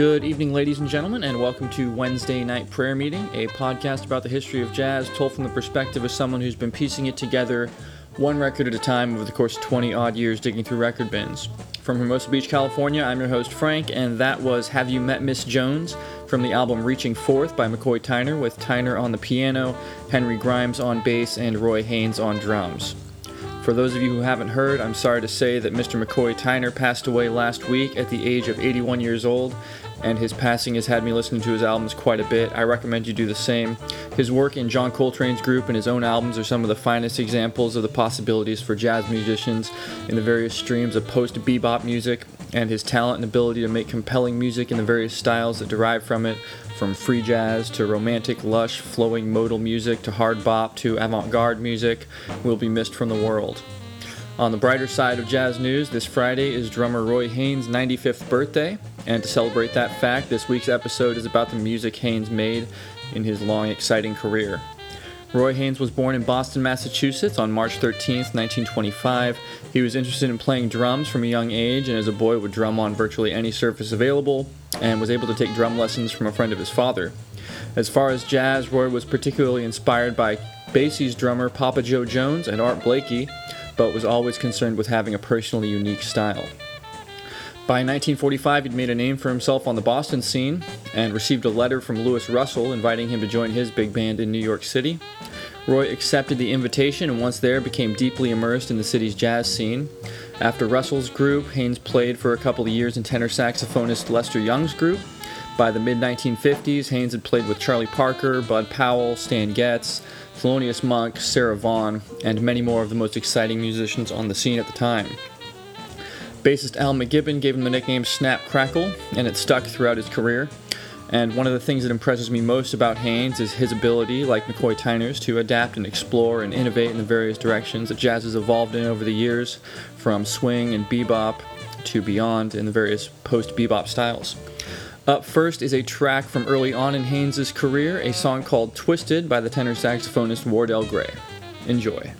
Good evening, ladies and gentlemen, and welcome to Wednesday Night Prayer Meeting, a podcast about the history of jazz told from the perspective of someone who's been piecing it together one record at a time over the course of 20 odd years digging through record bins. From Hermosa Beach, California, I'm your host, Frank, and that was Have You Met Miss Jones from the album Reaching Forth by McCoy Tyner, with Tyner on the piano, Henry Grimes on bass, and Roy Haynes on drums. For those of you who haven't heard, I'm sorry to say that Mr. McCoy Tyner passed away last week at the age of 81 years old, and his passing has had me listening to his albums quite a bit. I recommend you do the same. His work in John Coltrane's group and his own albums are some of the finest examples of the possibilities for jazz musicians in the various streams of post bebop music, and his talent and ability to make compelling music in the various styles that derive from it, from free jazz to romantic, lush, flowing modal music to hard bop to avant garde music, will be missed from the world. On the brighter side of jazz news, this Friday is drummer Roy Haynes' 95th birthday, and to celebrate that fact, this week's episode is about the music Haynes made in his long, exciting career. Roy Haynes was born in Boston, Massachusetts on March 13, 1925. He was interested in playing drums from a young age and as a boy would drum on virtually any surface available and was able to take drum lessons from a friend of his father. As far as jazz, Roy was particularly inspired by Basie's drummer Papa Jo Jones and Art Blakey, but was always concerned with having a personally unique style. By 1945, he'd made a name for himself on the Boston scene and received a letter from Luis Russell inviting him to join his big band in New York City. Roy accepted the invitation and once there became deeply immersed in the city's jazz scene. After Russell's group, Haynes played for a couple of years in tenor saxophonist Lester Young's group. By the mid 1950s, Haynes had played with Charlie Parker, Bud Powell, Stan Getz, Thelonious Monk, Sarah Vaughan, and many more of the most exciting musicians on the scene at the time. Bassist Al McKibbon gave him the nickname Snap Crackle, and it stuck throughout his career. And one of the things that impresses me most about Haynes is his ability, like McCoy Tyner's, to adapt and explore and innovate in the various directions that jazz has evolved in over the years, from swing and bebop to beyond in the various post bebop styles. Up first is a track from early on in Haynes' career, a song called Twisted by the tenor saxophonist Wardell Gray. Enjoy.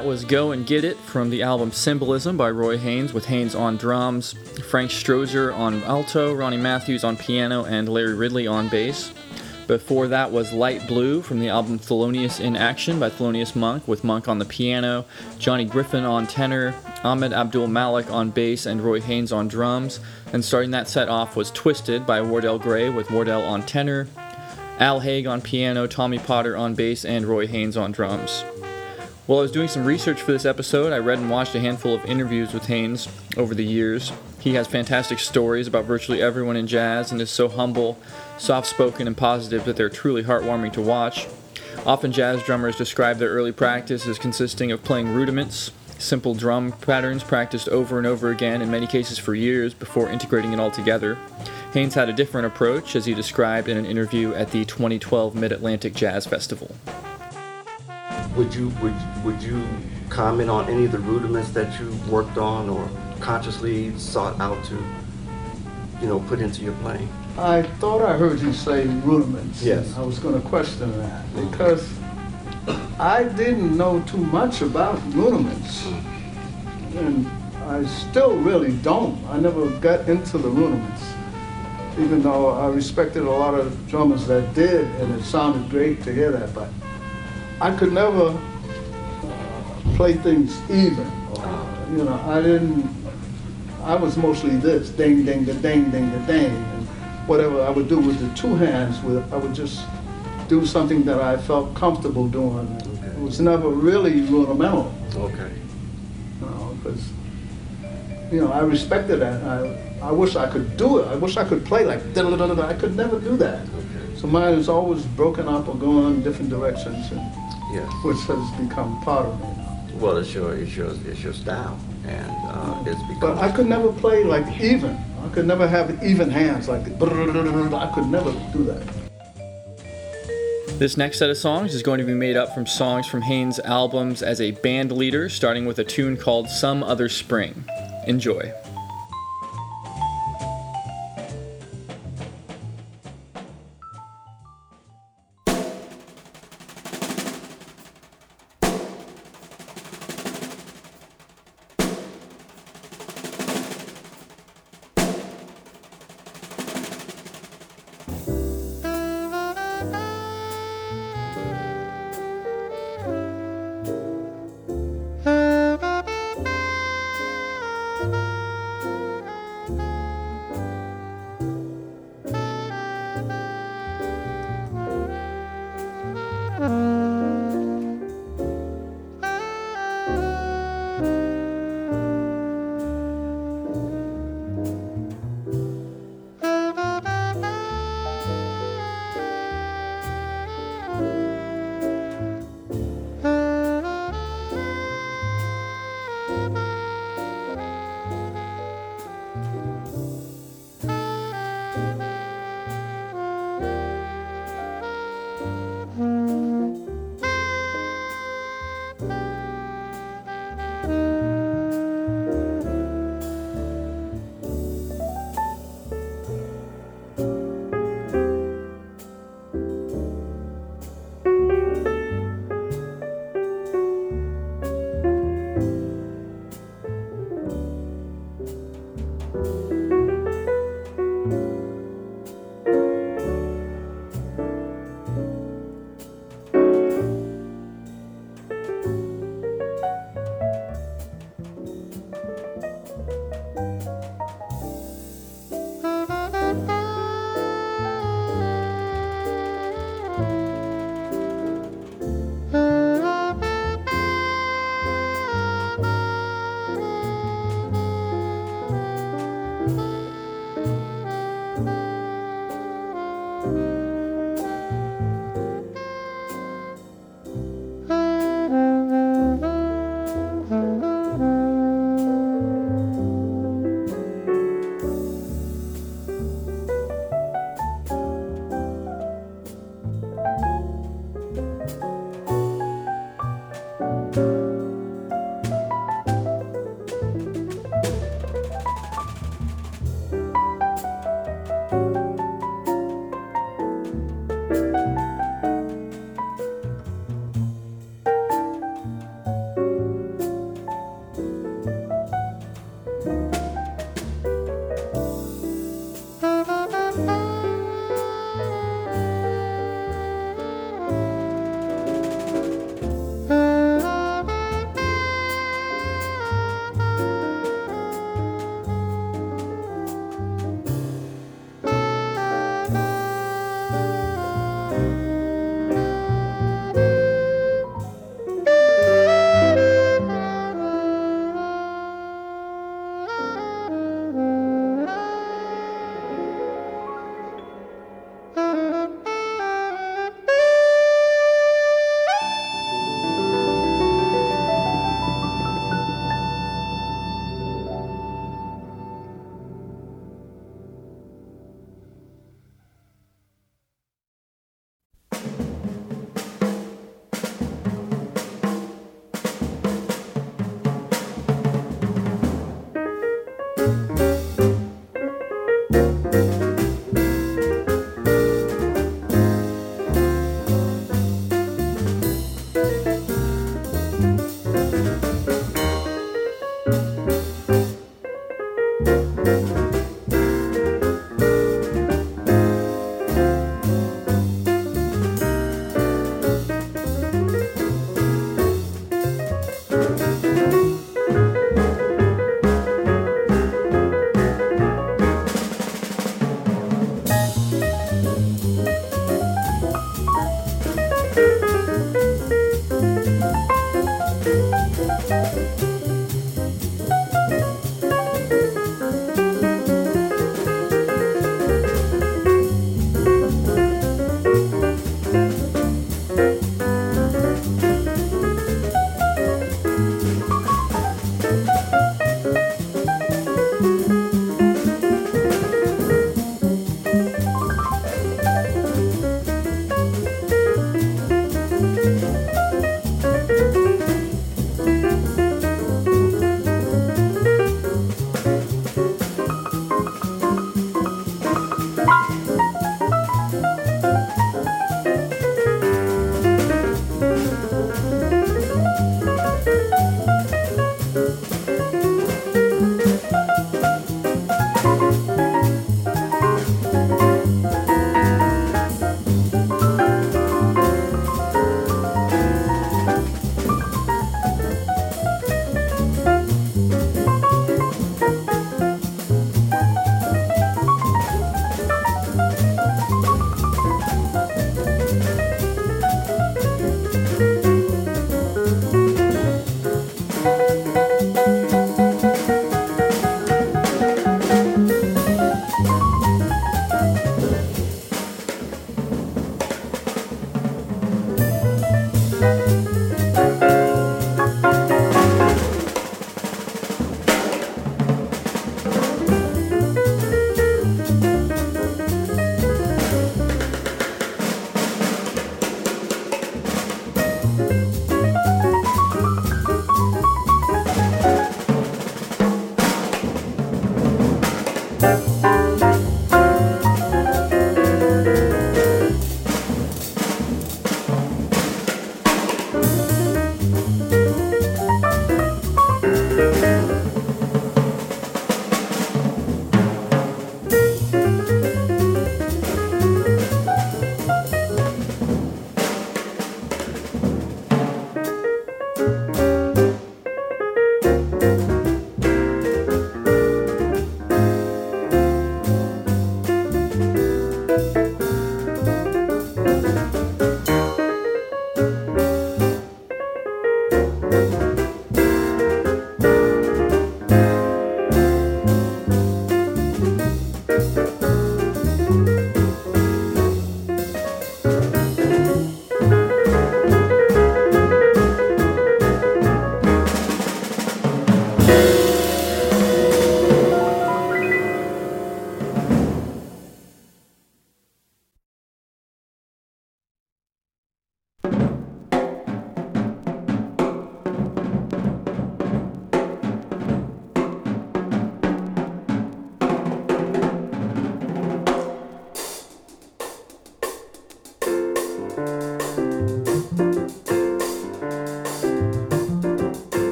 Was Go and Get It from the album Symbolism by Roy Haynes, with Haynes on drums, Frank Strozier on alto, Ronnie Matthews on piano, and Larry Ridley on bass. Before that was Light Blue from the album Thelonious in Action by Thelonious Monk, with Monk on the piano, Johnny Griffin on tenor, Ahmed Abdul Malik on bass, and Roy Haynes on drums. And starting that set off was Twisted by Wardell Gray, with Wardell on tenor, Al Haig on piano, Tommy Potter on bass, and Roy Haynes on drums. While I was doing some research for this episode, I read and watched a handful of interviews with Haynes over the years. He has fantastic stories about virtually everyone in jazz and is so humble, soft spoken, and positive that they're truly heartwarming to watch. Often, jazz drummers describe their early practice as consisting of playing rudiments, simple drum patterns practiced over and over again, in many cases for years, before integrating it all together. Haynes had a different approach, as he described in an interview at the 2012 Mid Atlantic Jazz Festival. Would you would would you comment on any of the rudiments that you worked on or consciously sought out to, you know, put into your playing? I thought I heard you say rudiments. Yes. I was going to question that because I didn't know too much about rudiments, mm-hmm. and I still really don't. I never got into the rudiments, even though I respected a lot of drummers that did, and it sounded great to hear that. But I could never play things even. You know, I didn't. I was mostly this ding, ding, da, ding, ding, da, ding, and whatever I would do with the two hands, with I would just do something that I felt comfortable doing. It was never really rudimental, Okay. you know, because you know I respected that. I I wish I could do it. I wish I could play like da da da da. I could never do that. So mine is always broken up or going in different directions, and Yes. which has become part of me now. Well, it's your it's your it's your style, and uh, it's become. But I could never play like even. I could never have even hands like I could never do that. This next set of songs is going to be made up from songs from Haynes' albums as a band leader, starting with a tune called Some Other Spring. Enjoy.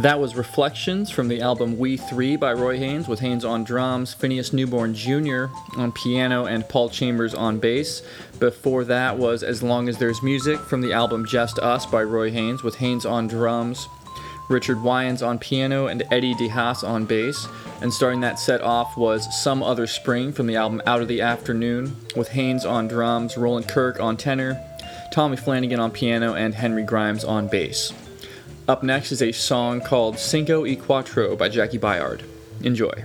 That was Reflections from the album We Three by Roy Haynes, with Haynes on drums, Phineas Newborn Jr. on piano, and Paul Chambers on bass. Before that was As Long as There's Music from the album Just Us by Roy Haynes, with Haynes on drums, Richard Wyands on piano, and Eddie DeHaas on bass. And starting that set off was Some Other Spring from the album Out of the Afternoon, with Haynes on drums, Roland Kirk on tenor, Tommy Flanagan on piano, and Henry Grimes on bass. Up next is a song called Cinco y Quatro by Jaki Byard. Enjoy.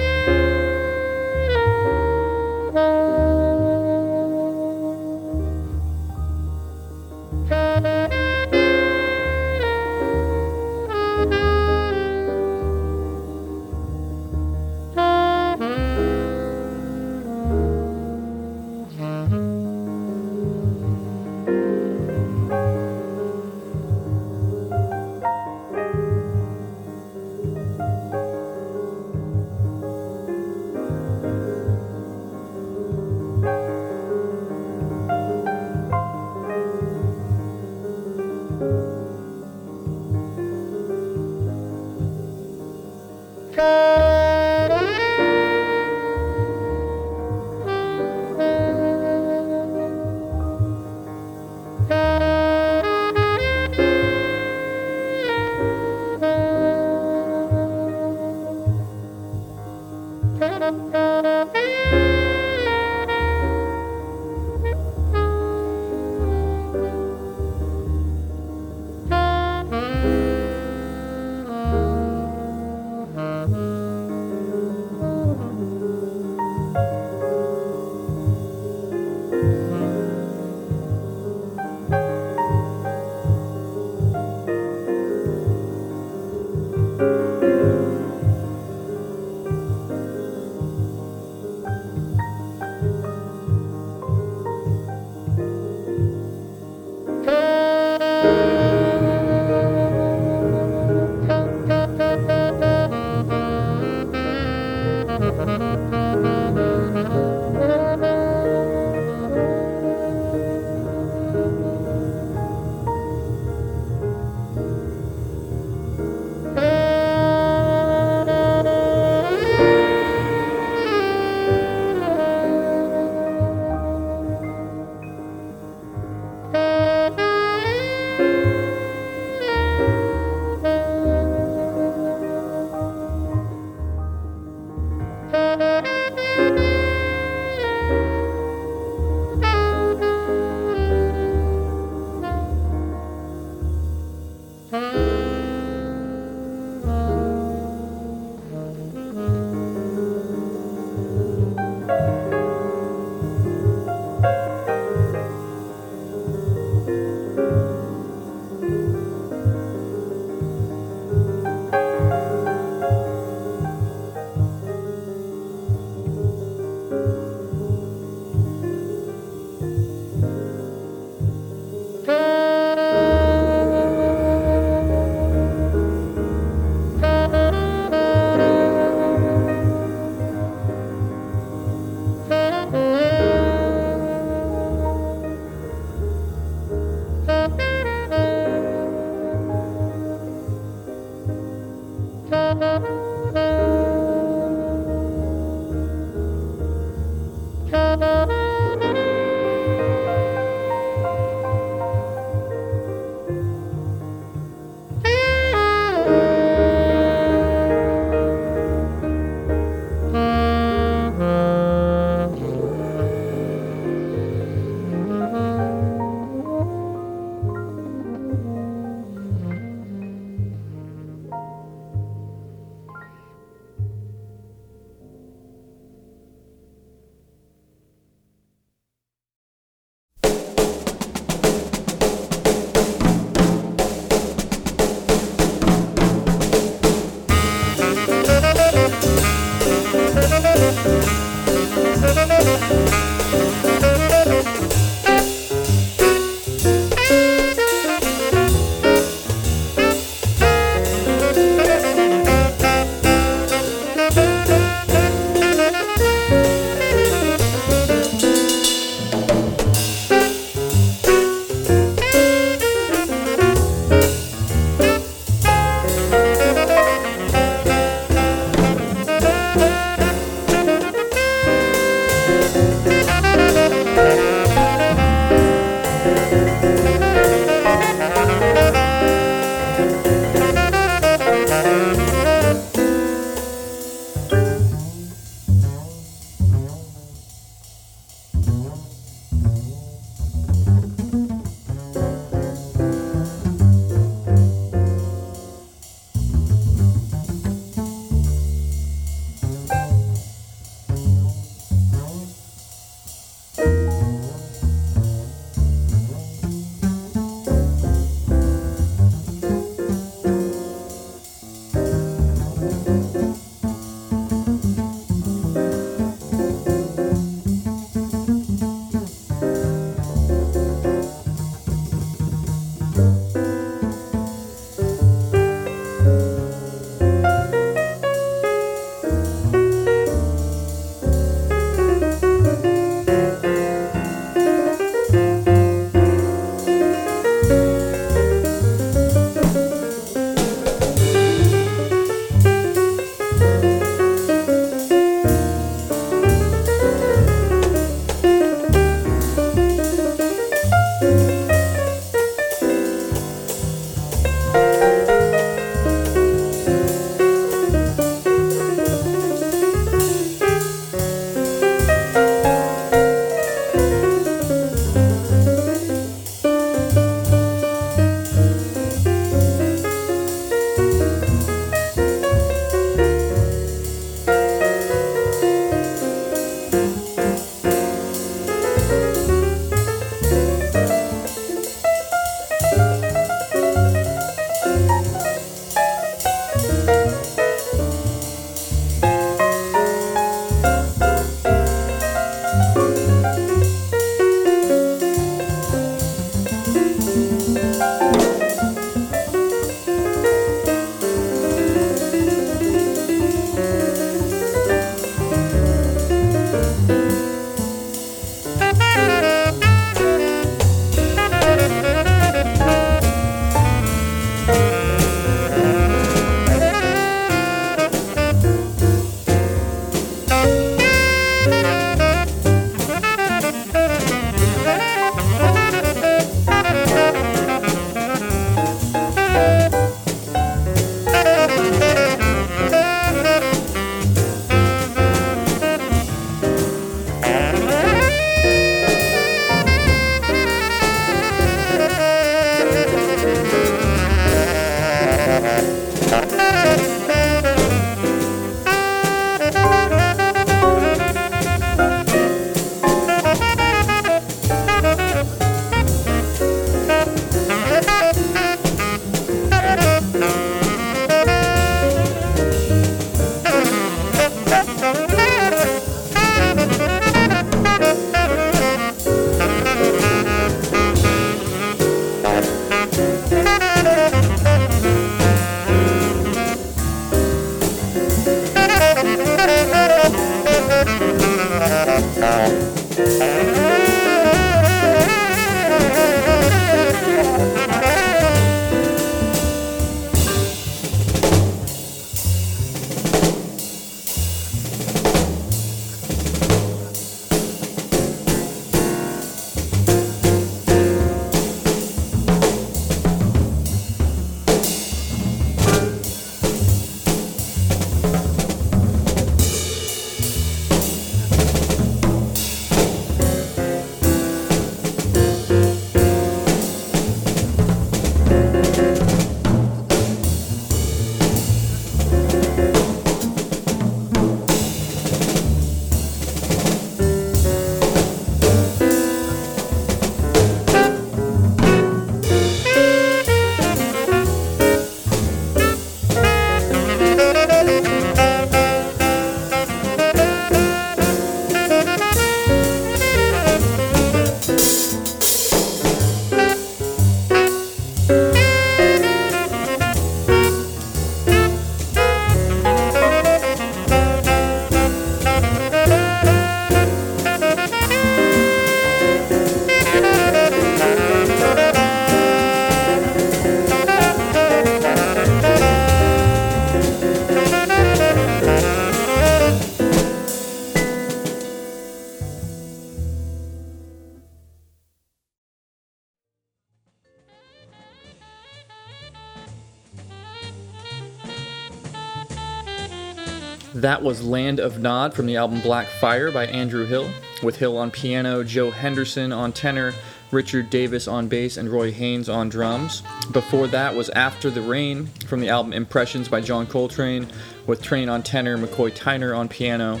That was Land of Nod from the album Black Fire by Andrew Hill, with Hill on piano, Joe Henderson on tenor, Richard Davis on bass, and Roy Haynes on drums. Before that was After the Rain from the album Impressions by John Coltrane, with Train on tenor, McCoy Tyner on piano,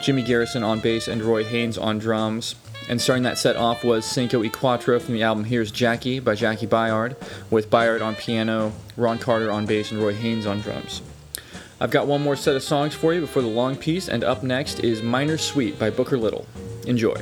Jimmy Garrison on bass, and Roy Haynes on drums. And starting that set off was Cinco y Quatro from the album Here's Jaki by Jaki Byard, with Byard on piano, Ron Carter on bass, and Roy Haynes on drums. I've got one more set of songs for you before the long piece, and up next is Minor Suite by Booker Little. Enjoy.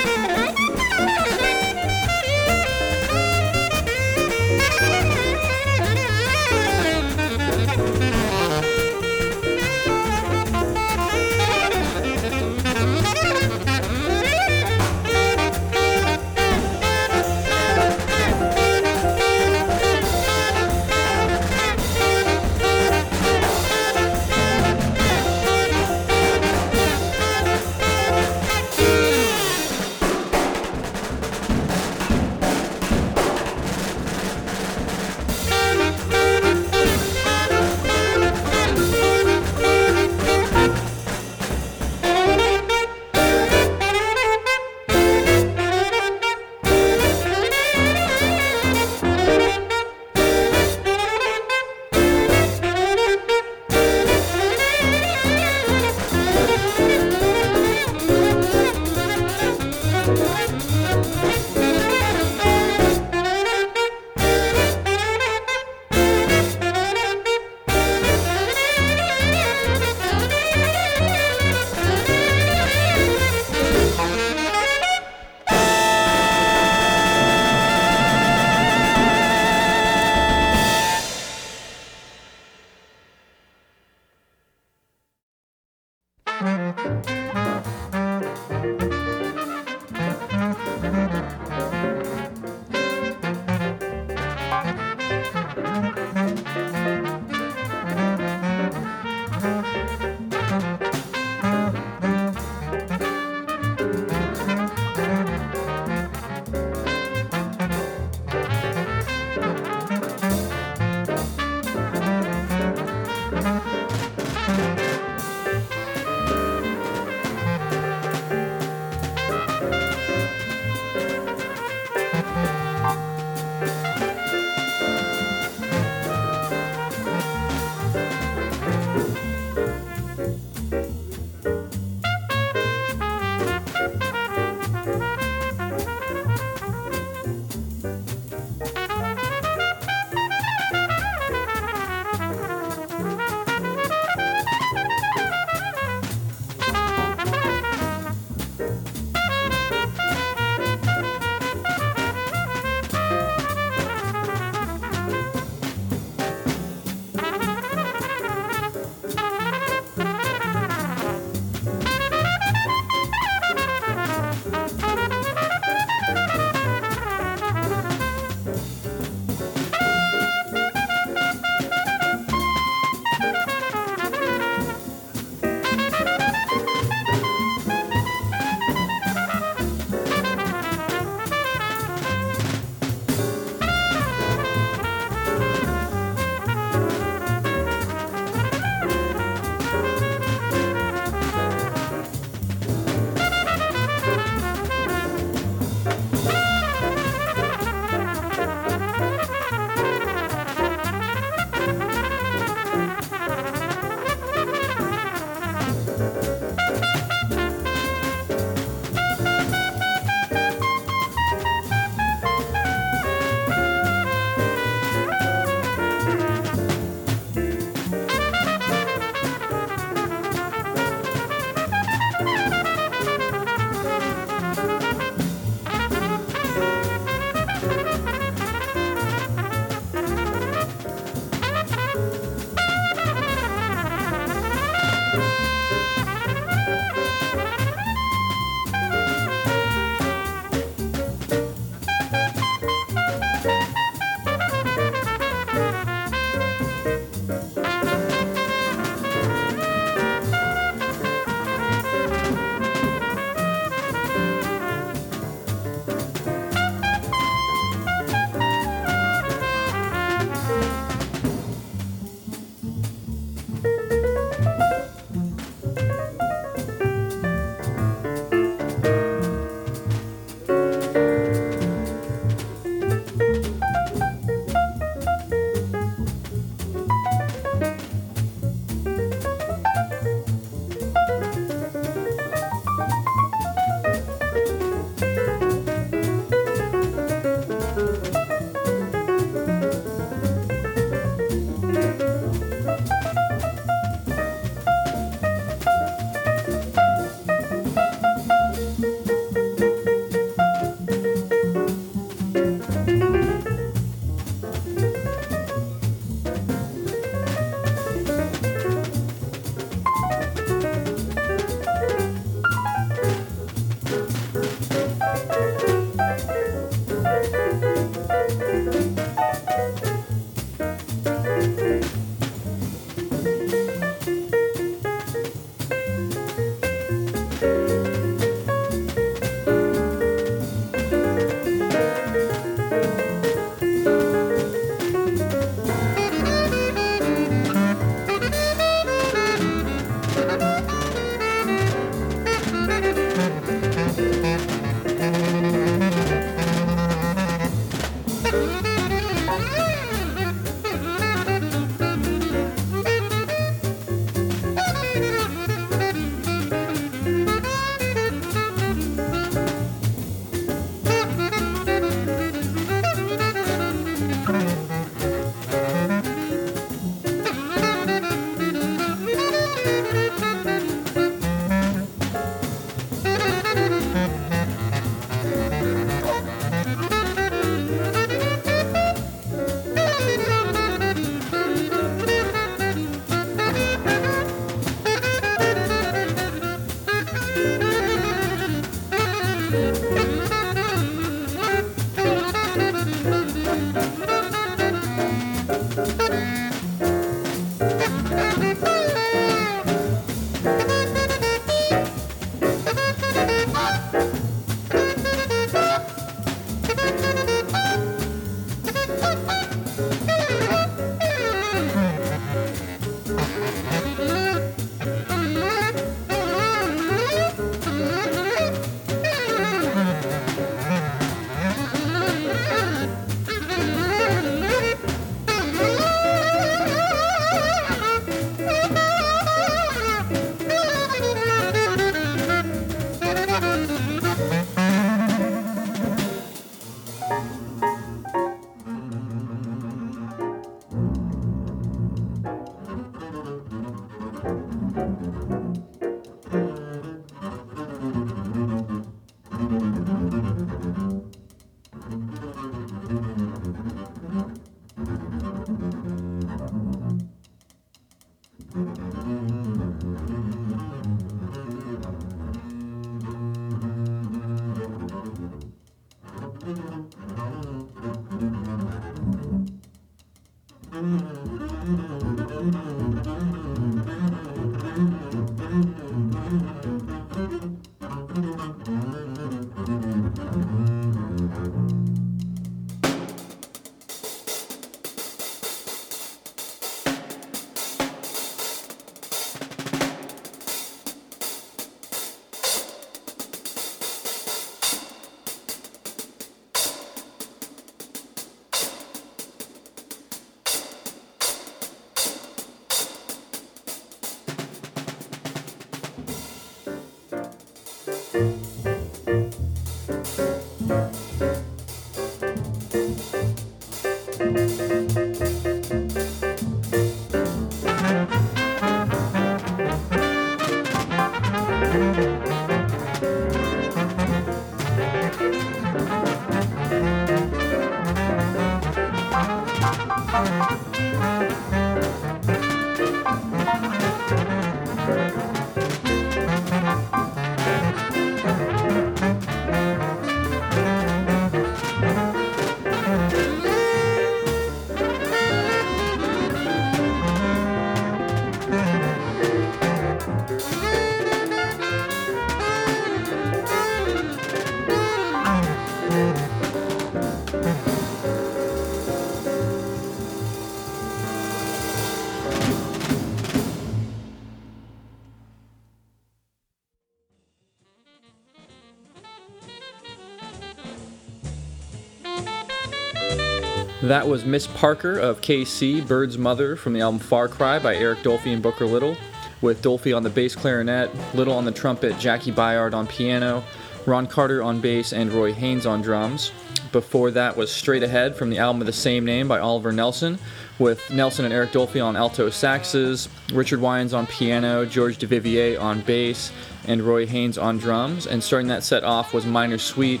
That was Miss Parker of KC, Bird's Mother, from the album Far Cry by Eric Dolphy and Booker Little, with Dolphy on the bass clarinet, Little on the trumpet, Jaki Byard on piano, Ron Carter on bass, and Roy Haynes on drums. Before that was Straight Ahead from the album of the same name by Oliver Nelson, with Nelson and Eric Dolphy on alto saxes, Richard Wyands on piano, George Duvivier on bass, and Roy Haynes on drums. And starting that set off was Minor Sweet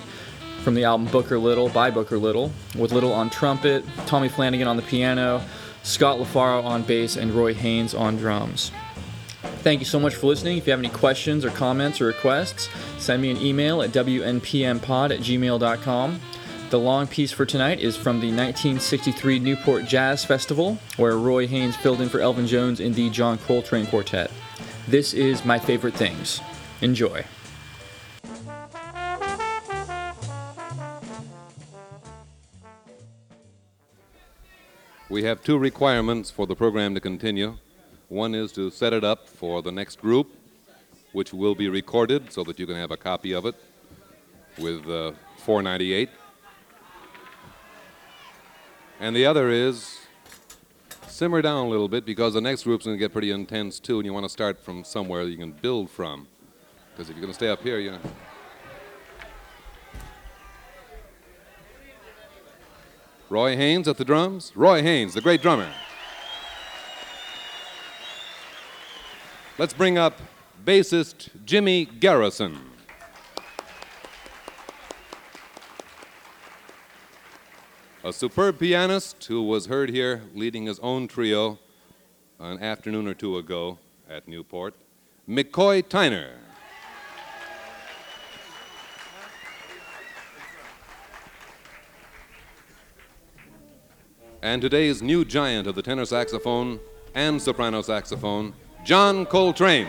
from the album Booker Little by Booker Little, with Little on trumpet, Tommy Flanagan on the piano, Scott LaFaro on bass, and Roy Haynes on drums. Thank you so much for listening. If you have any questions or comments or requests, send me an email at wnpmpod at gmail.com. The long piece for tonight is from the 1963 Newport Jazz Festival, where Roy Haynes filled in for Elvin Jones in the John Coltrane Quartet. This is My Favorite Things. Enjoy. We have two requirements for the program to continue. One is to set it up for the next group, which will be recorded so that you can have a copy of it with uh, 498. And the other is simmer down a little bit because the next group's going to get pretty intense too, and you want to start from somewhere you can build from. Because if you're going to stay up here, you Roy Haynes at the drums. Roy Haynes, the great drummer. Let's bring up bassist Jimmy Garrison. A superb pianist who was heard here leading his own trio an afternoon or two ago at Newport, McCoy Tyner. And today's new giant of the tenor saxophone and soprano saxophone, John Coltrane.